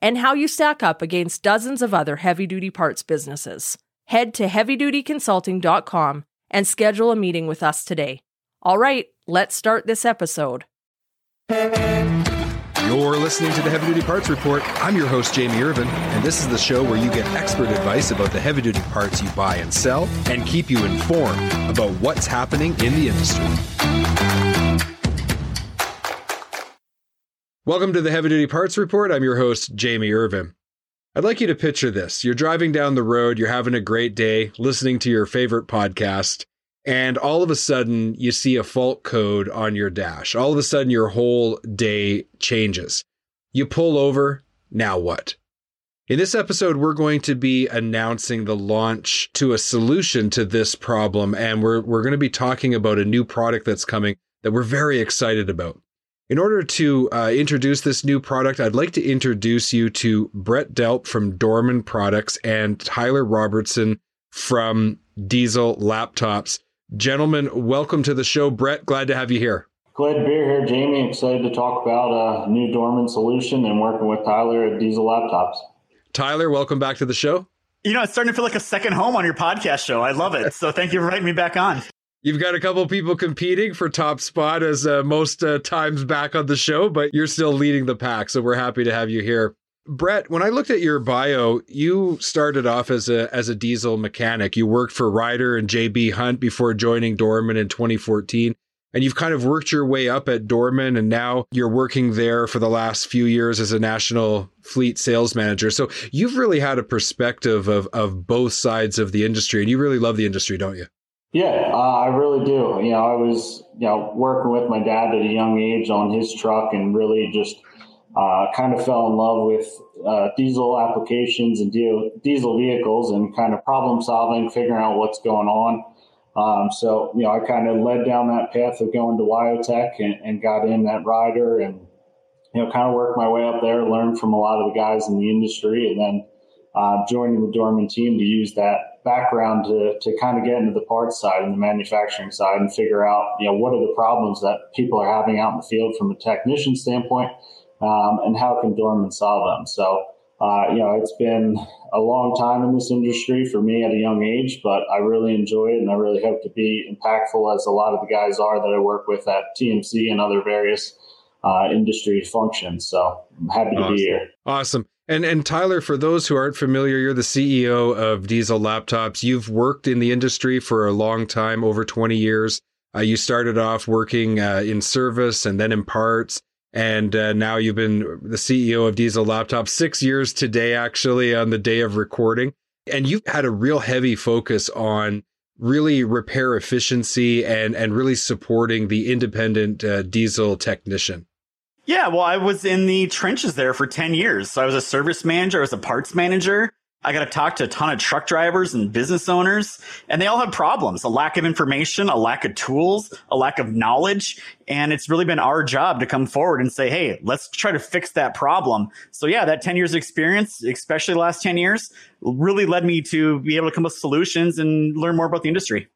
and how you stack up against dozens of other heavy duty parts businesses. Head to heavydutyconsulting.com and schedule a meeting with us today. All right, let's start this episode. You're listening to the Heavy Duty Parts Report. I'm your host, Jamie Irvin, and this is the show where you get expert advice about the heavy duty parts you buy and sell and keep you informed about what's happening in the industry. Welcome to the Heavy Duty Parts Report. I'm your host, Jamie Irvin. I'd like you to picture this. You're driving down the road, you're having a great day, listening to your favorite podcast, and all of a sudden you see a fault code on your dash. All of a sudden your whole day changes. You pull over, now what? In this episode, we're going to be announcing the launch to a solution to this problem, and we're, we're going to be talking about a new product that's coming that we're very excited about. In order to uh, introduce this new product, I'd like to introduce you to Brett Delp from Dorman Products and Tyler Robertson from Diesel Laptops. Gentlemen, welcome to the show. Brett, glad to have you here. Glad to be here, Jamie. Excited to talk about a new Dorman solution and working with Tyler at Diesel Laptops. Tyler, welcome back to the show. You know, it's starting to feel like a second home on your podcast show. I love it. So thank you for inviting me back on. You've got a couple people competing for top spot as uh, most uh, times back on the show, but you're still leading the pack. So we're happy to have you here. Brett, when I looked at your bio, you started off as a as a diesel mechanic. You worked for Ryder and JB Hunt before joining Dorman in 2014. And you've kind of worked your way up at Dorman, and now you're working there for the last few years as a national fleet sales manager. So you've really had a perspective of of both sides of the industry, and you really love the industry, don't you? Yeah, uh, I really do. You know, I was you know working with my dad at a young age on his truck, and really just uh, kind of fell in love with uh, diesel applications and diesel vehicles, and kind of problem solving, figuring out what's going on. Um, so you know, I kind of led down that path of going to Wyotech and, and got in that Ryder, and you know, kind of worked my way up there, learned from a lot of the guys in the industry, and then uh, joining the Dorman team to use that background to, to kind of get into the parts side and the manufacturing side and figure out, you know, what are the problems that people are having out in the field from a technician standpoint um, and how can Dorman solve them. So, uh, you know, it's been a long time in this industry for me at a young age, but I really enjoy it and I really hope to be impactful as a lot of the guys are that I work with at TMC and other various uh, industry functions. So I'm happy awesome. to be here. Awesome. And and Tyler, for those who aren't familiar, you're the CEO of Diesel Laptops. You've worked in the industry for a long time, over 20 years. Uh, you started off working uh, in service and then in parts, and uh, now you've been the CEO of Diesel Laptops six years today, actually, on the day of recording. And you've had a real heavy focus on really repair efficiency and and really supporting the independent uh, diesel technician. Yeah, well, I was in the trenches there for 10 years. So I was a service manager, I was a parts manager. I got to talk to a ton of truck drivers and business owners, and they all have problems a lack of information, a lack of tools, a lack of knowledge. And it's really been our job to come forward and say, hey, let's try to fix that problem. So, yeah, that 10 years experience, especially the last 10 years, really led me to be able to come up with solutions and learn more about the industry.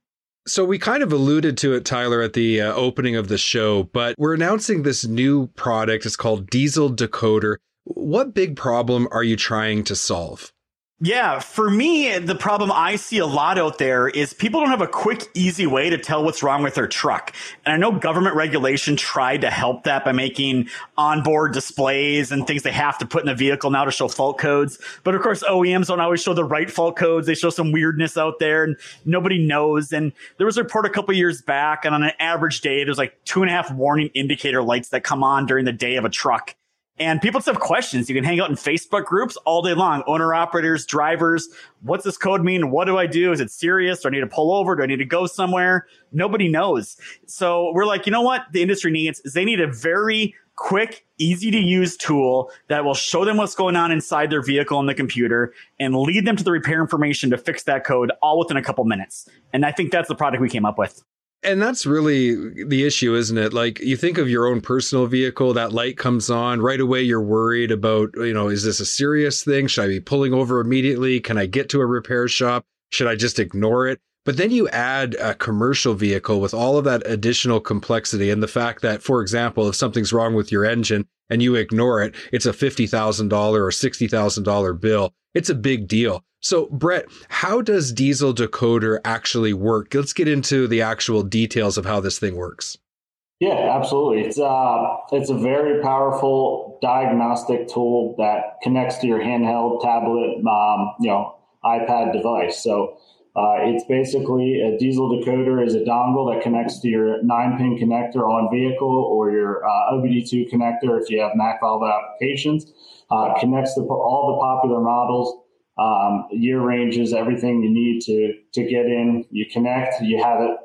So we kind of alluded to it, Tyler, at the uh, opening of the show, but we're announcing this new product. It's called Diesel Decoder. What big problem are you trying to solve? Yeah, for me, the problem I see a lot out there is people don't have a quick, easy way to tell what's wrong with their truck. And I know government regulation tried to help that by making onboard displays and things they have to put in the vehicle now to show fault codes. But of course, OEMs don't always show the right fault codes. They show some weirdness out there and nobody knows. And there was a report a couple years back and on an average day, there's like two and a half warning indicator lights that come on during the day of a truck. And people just have questions. You can hang out in Facebook groups all day long. Owner operators, drivers. What's this code mean? What do I do? Is it serious? Do I need to pull over? Do I need to go somewhere? Nobody knows. So we're like, you know what the industry needs is they need a very quick, easy to use tool that will show them what's going on inside their vehicle on the computer and lead them to the repair information to fix that code all within a couple minutes. And I think that's the product we came up with. And that's really the issue, isn't it? Like you think of your own personal vehicle, that light comes on right away. You're worried about, you know, is this a serious thing? Should I be pulling over immediately? Can I get to a repair shop? Should I just ignore it? But then you add a commercial vehicle with all of that additional complexity and the fact that, for example, if something's wrong with your engine and you ignore it, it's a $50,000 or $60,000 bill. It's a big deal. So, Brett, how does Diesel Decoder actually work? Let's get into the actual details of how this thing works. Yeah, absolutely. It's uh, it's a very powerful diagnostic tool that connects to your handheld tablet, um, you know, iPad device. So uh, it's basically a diesel decoder is a dongle that connects to your nine pin connector on vehicle or your uh, OBD2 connector if you have Mack Volvo applications. Uh, connects to all the popular models, um, year ranges, everything you need to to get in. You connect, you have it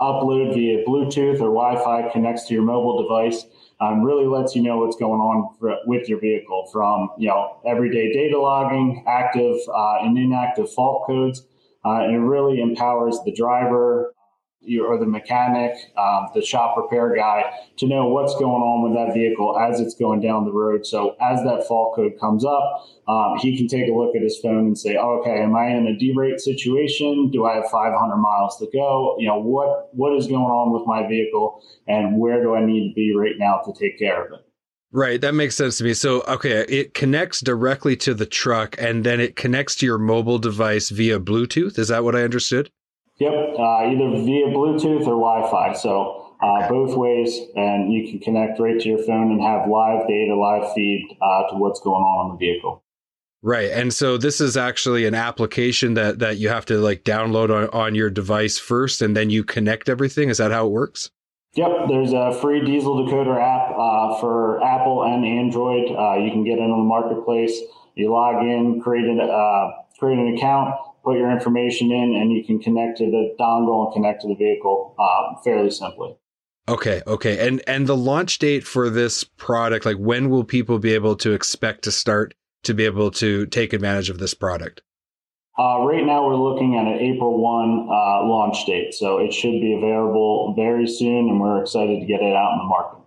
upload via Bluetooth or Wi-Fi, connects to your mobile device. Um, really lets you know what's going on for, with your vehicle from you know everyday data logging, active uh, and inactive fault codes uh, and it really empowers the driver or the mechanic, um, the shop repair guy to know what's going on with that vehicle as it's going down the road. So as that fault code comes up, um, he can take a look at his phone and say, oh, "Okay, am I in a derate situation? Do I have 500 miles to go? You know what what is going on with my vehicle, and where do I need to be right now to take care of it?" Right, that makes sense to me. So, okay, it connects directly to the truck and then it connects to your mobile device via Bluetooth. Is that what I understood? Yep, uh, either via Bluetooth or Wi Fi. So, uh, okay. both ways, and you can connect right to your phone and have live data, live feed uh, to what's going on on the vehicle. Right. And so this is actually an application that that you have to like download on, on your device first and then you connect everything. Is that how it works? Yep, there's a free Diesel Decoder app uh, for Apple and Android. Uh, you can get it on the marketplace. You log in, create an uh, create an account, put your information in, and you can connect to the dongle and connect to the vehicle uh, fairly simply. Okay, okay, and and the launch date for this product, like when will people be able to expect to start to be able to take advantage of this product? Uh, right now, we're looking at an April 1 uh, launch date. So it should be available very soon, and we're excited to get it out in the market.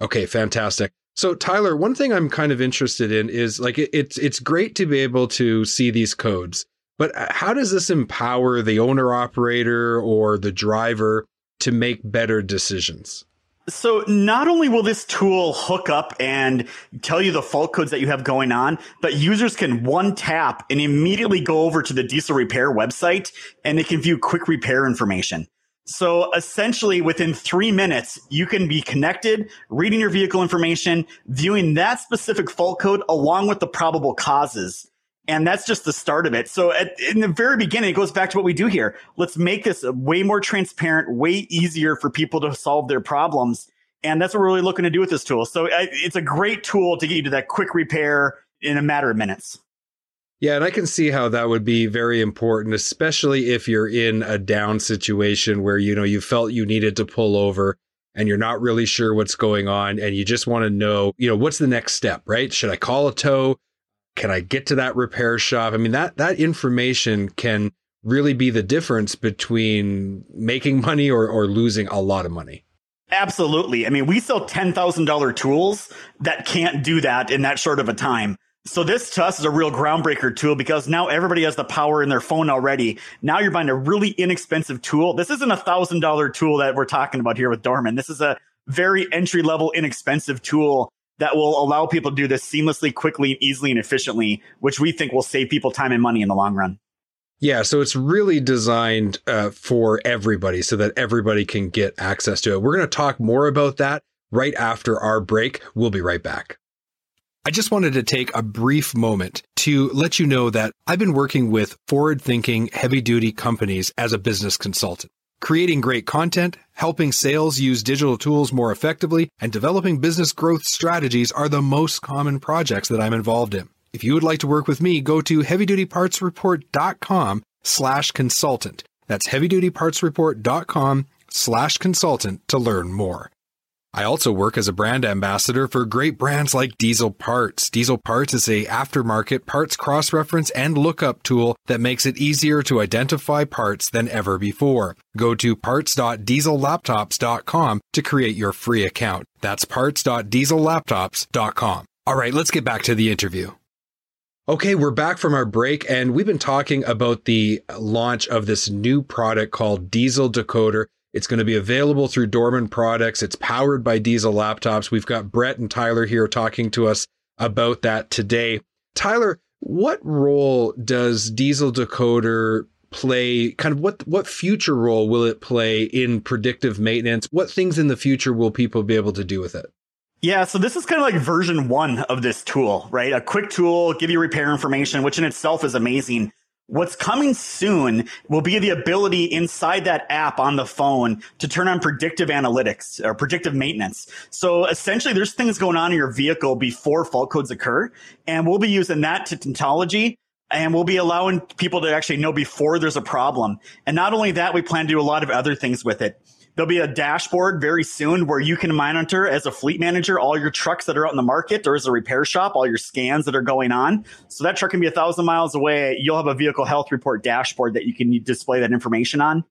Okay, fantastic. So Tyler, one thing I'm kind of interested in is like it, it's it's great to be able to see these codes, but how does this empower the owner operator or the driver to make better decisions? So not only will this tool hook up and tell you the fault codes that you have going on, but users can one tap and immediately go over to the diesel repair website and they can view quick repair information. So essentially within three minutes, you can be connected, reading your vehicle information, viewing that specific fault code along with the probable causes. And that's just the start of it. So at, in the very beginning, it goes back to what we do here. Let's make this way more transparent, way easier for people to solve their problems. And that's what we're really looking to do with this tool. So it's a great tool to get you to that quick repair in a matter of minutes. Yeah, and I can see how that would be very important, especially if you're in a down situation where, you know, you felt you needed to pull over and you're not really sure what's going on and you just want to know, you know, what's the next step, right? Should I call a tow? Can I get to that repair shop? I mean, that that information can really be the difference between making money or, or losing a lot of money. Absolutely. I mean, we sell $10,000 tools that can't do that in that short of a time. So this to us is a real groundbreaker tool because now everybody has the power in their phone already. Now you're buying a really inexpensive tool. This isn't a thousand dollar tool that we're talking about here with Dorman. This is a very entry level, inexpensive tool that will allow people to do this seamlessly, quickly, and easily and efficiently, which we think will save people time and money in the long run. Yeah, so it's really designed uh, for everybody so that everybody can get access to it. We're going to talk more about that right after our break. We'll be right back. I just wanted to take a brief moment to let you know that I've been working with forward thinking, heavy duty companies as a business consultant. Creating great content, helping sales use digital tools more effectively, and developing business growth strategies are the most common projects that I'm involved in. If you would like to work with me, go to heavydutypartsreport.com slash consultant. That's heavydutypartsreport.com slash consultant to learn more. I also work as a brand ambassador for great brands like Diesel Parts. Diesel Parts is a aftermarket parts cross-reference and lookup tool that makes it easier to identify parts than ever before. Go to parts.diesellaptops.com to create your free account. That's parts.diesellaptops.com. All right, let's get back to the interview. Okay, we're back from our break and we've been talking about the launch of this new product called Diesel Decoder. It's going to be available through Dorman Products. It's powered by Diesel laptops. We've got Brett and Tyler here talking to us about that today. Tyler, what role does Diesel Decoder play? Kind of what what future role will it play in predictive maintenance? What things in the future will people be able to do with it? Yeah, so this is kind of like version one of this tool, right? A quick tool, give you repair information, which in itself is amazing. What's coming soon will be the ability inside that app on the phone to turn on predictive analytics or predictive maintenance. So essentially there's things going on in your vehicle before fault codes occur. And we'll be using that to technology and we'll be allowing people to actually know before there's a problem. And not only that, we plan to do a lot of other things with it. There'll be a dashboard very soon where you can monitor as a fleet manager all your trucks that are out in the market or as a repair shop, all your scans that are going on. So that truck can be a thousand miles away. You'll have a vehicle health report dashboard that you can display that information on.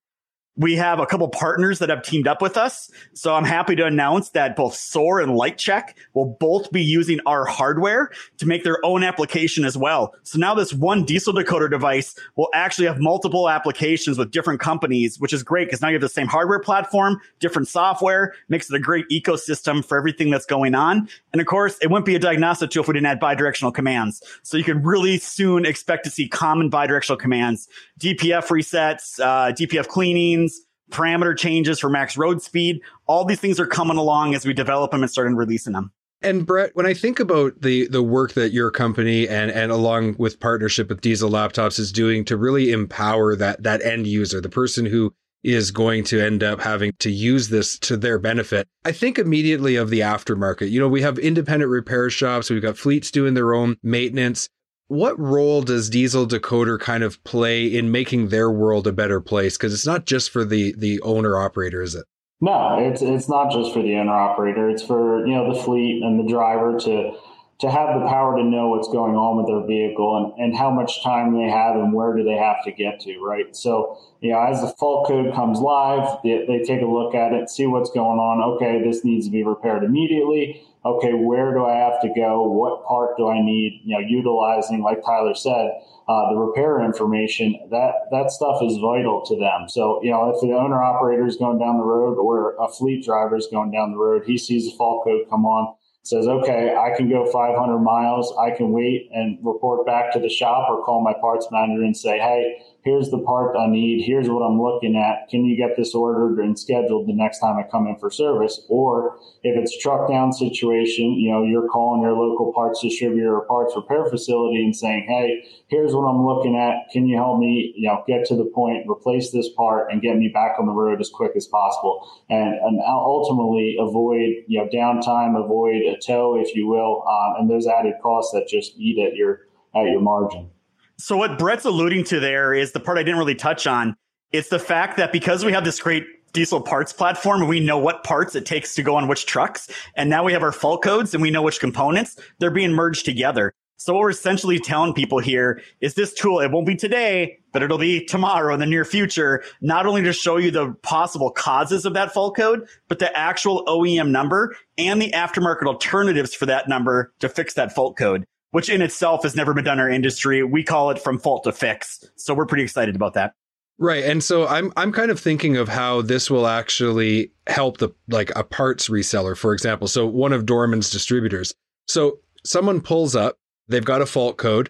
We have a couple partners that have teamed up with us. So I'm happy to announce that both SOAR and LightCheck will both be using our hardware to make their own application as well. So now this one diesel decoder device will actually have multiple applications with different companies, which is great because now you have the same hardware platform, different software, makes it a great ecosystem for everything that's going on. And of course, it wouldn't be a diagnostic tool if we didn't add bidirectional commands. So you can really soon expect to see common bidirectional commands, DPF resets, uh, DPF cleaning, parameter changes for max road speed. All these things are coming along as we develop them and start releasing them. And Brett, when I think about the the work that your company and and along with partnership with Diesel Laptops is doing to really empower that that end user, the person who is going to end up having to use this to their benefit. I think immediately of the aftermarket. You know, we have independent repair shops, we've got fleets doing their own maintenance. What role does Diesel Decoder kind of play in making their world a better place? Because it's not just for the the owner operator, is it? No, it's it's not just for the owner operator. It's for you know the fleet and the driver to to have the power to know what's going on with their vehicle and, and how much time they have and where do they have to get to, right? So, you know, as the fault code comes live, they, they take a look at it, see what's going on. Okay, this needs to be repaired immediately okay, where do I have to go? What part do I need? You know, utilizing, like Tyler said, uh, the repair information. That that stuff is vital to them. So, you know, if the owner operator is going down the road or a fleet driver is going down the road, he sees the fault code come on says, okay, I can go 500 miles. I can wait and report back to the shop or call my parts manager and say, hey, here's the part I need. Here's what I'm looking at. Can you get this ordered and scheduled the next time I come in for service? Or if it's truck down situation, you know, you're calling your local parts distributor or parts repair facility and saying, hey, here's what I'm looking at. Can you help me, you know, get to the point, replace this part and get me back on the road as quick as possible and, and ultimately avoid, you know, downtime, avoid a tow, if you will, um, and those added costs that just eat at your, at your margin. So what Brett's alluding to there is the part I didn't really touch on. It's the fact that because we have this great diesel parts platform we know what parts it takes to go on which trucks, and now we have our fault codes and we know which components, they're being merged together. So what we're essentially telling people here is this tool, it won't be today, but it'll be tomorrow in the near future, not only to show you the possible causes of that fault code, but the actual OEM number and the aftermarket alternatives for that number to fix that fault code which in itself has never been done in our industry. We call it from fault to fix. So we're pretty excited about that. Right. And so I'm I'm kind of thinking of how this will actually help the like a parts reseller, for example. So one of Dorman's distributors. So someone pulls up, they've got a fault code,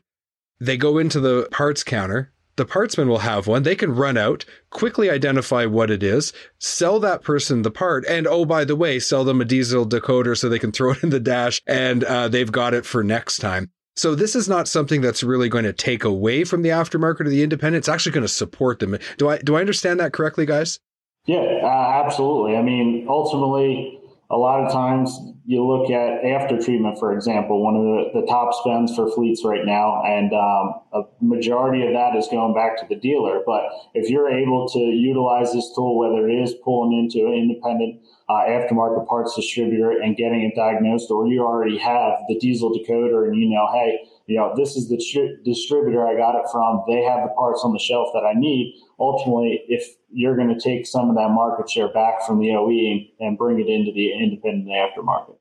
they go into the parts counter, the partsman will have one. They can run out, quickly identify what it is, sell that person the part, and oh, by the way, sell them a diesel decoder so they can throw it in the dash and uh, they've got it for next time. So this is not something that's really going to take away from the aftermarket or the independent. It's actually going to support them. Do I do I understand that correctly, guys? Yeah, uh, absolutely. I mean, ultimately, a lot of times you look at after treatment, for example, one of the, the top spends for fleets right now, and um, a majority of that is going back to the dealer. But if you're able to utilize this tool, whether it is pulling into an independent uh, aftermarket parts distributor and getting it diagnosed, or you already have the diesel decoder and you know, hey, you know, this is the tri- distributor I got it from. They have the parts on the shelf that I need. Ultimately, if you're going to take some of that market share back from the OE and bring it into the independent aftermarket.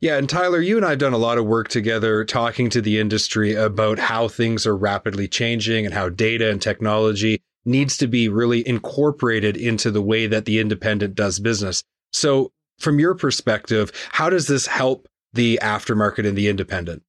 Yeah, and Tyler, you and I have done a lot of work together talking to the industry about how things are rapidly changing and how data and technology needs to be really incorporated into the way that the independent does business. So, from your perspective, how does this help the aftermarket and the independent?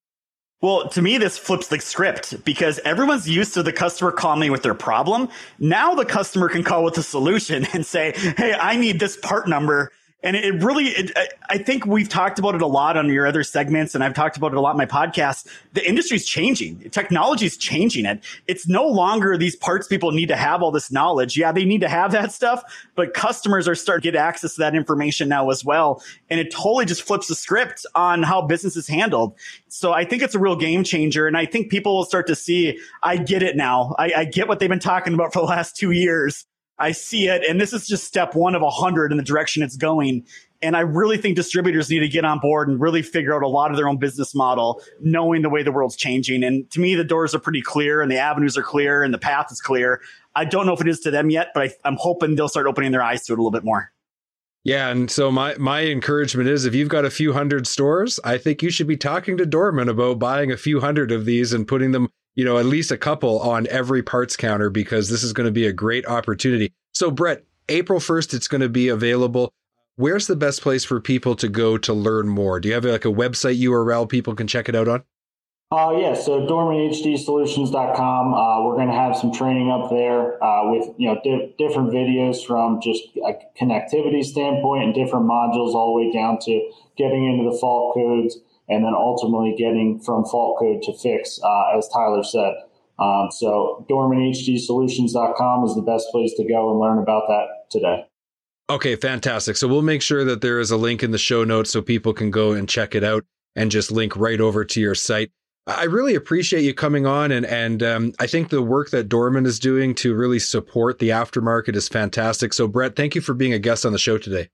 Well, to me, this flips the script because everyone's used to the customer calling with their problem. Now the customer can call with a solution and say, Hey, I need this part number and it really, it, I think we've talked about it a lot on your other segments, and I've talked about it a lot in my podcast. The industry's changing. Technology is changing it. It's no longer these parts people need to have all this knowledge. Yeah, they need to have that stuff, but customers are starting to get access to that information now as well. And it totally just flips the script on how business is handled. So I think it's a real game changer. And I think people will start to see, I get it now. I, I get what they've been talking about for the last two years. I see it. And this is just step one of a hundred in the direction it's going. And I really think distributors need to get on board and really figure out a lot of their own business model, knowing the way the world's changing. And to me, the doors are pretty clear and the avenues are clear and the path is clear. I don't know if it is to them yet, but I, am hoping they'll start opening their eyes to it a little bit more. Yeah, and so my my encouragement is if you've got a few hundred stores, I think you should be talking to Dorman about buying a few hundred of these and putting them you know, at least a couple on every parts counter because this is going to be a great opportunity. So, Brett, April 1st, it's going to be available. Where's the best place for people to go to learn more? Do you have like a website URL people can check it out on? Uh, yeah, so DormanHDSolutions.com. Uh, we're going to have some training up there uh, with you know di- different videos from just a connectivity standpoint and different modules, all the way down to getting into the fault codes and then ultimately getting from fault code to fix, uh, as Tyler said. Um, so DormanHDSolutions.com is the best place to go and learn about that today. Okay, fantastic. So we'll make sure that there is a link in the show notes so people can go and check it out and just link right over to your site. I really appreciate you coming on, and and um, I think the work that Dorman is doing to really support the aftermarket is fantastic. So, Brett, thank you for being a guest on the show today.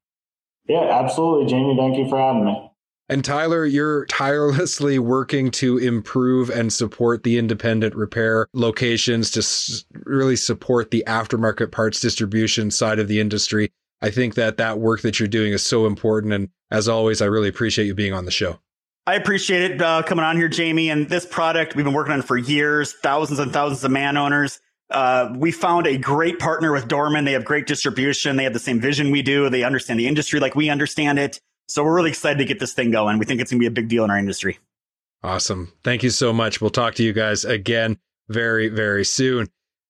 Yeah, absolutely, Jamie. Thank you for having me. And Tyler, you're tirelessly working to improve and support the independent repair locations to s- really support the aftermarket parts distribution side of the industry. I think that that work that you're doing is so important. And as always, I really appreciate you being on the show. I appreciate it uh, coming on here, Jamie. And this product we've been working on for years, thousands and thousands of man owners. Uh, we found a great partner with Dorman. They have great distribution. They have the same vision we do. They understand the industry like we understand it. So we're really excited to get this thing going. We think it's going to be a big deal in our industry. Awesome. Thank you so much. We'll talk to you guys again very, very soon.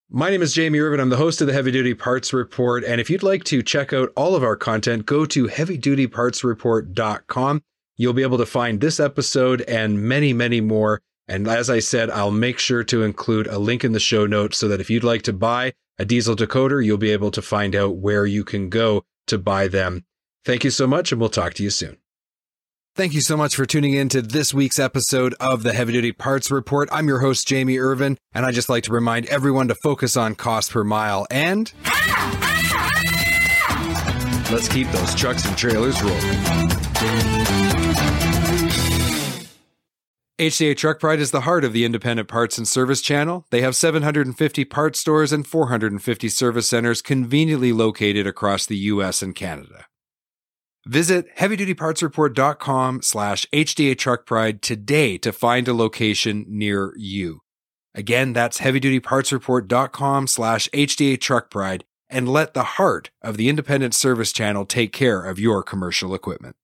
My name is Jamie Irvin. I'm the host of the Heavy Duty Parts Report. And if you'd like to check out all of our content, go to heavydutypartsreport.com. You'll be able to find this episode and many, many more. And as I said, I'll make sure to include a link in the show notes so that if you'd like to buy a diesel decoder, you'll be able to find out where you can go to buy them. Thank you so much, and we'll talk to you soon. Thank you so much for tuning in to this week's episode of the Heavy Duty Parts Report. I'm your host, Jamie Irvin, and I just like to remind everyone to focus on cost per mile and. Let's keep those trucks and trailers rolling. HDA Truck Pride is the heart of the independent parts and service channel. They have 750 parts stores and 450 service centers conveniently located across the US and Canada. Visit heavydutypartsreport.com slash HDA Truck Pride today to find a location near you. Again, that's heavydutypartsreport.com slash HDA Truck Pride and let the heart of the independent service channel take care of your commercial equipment.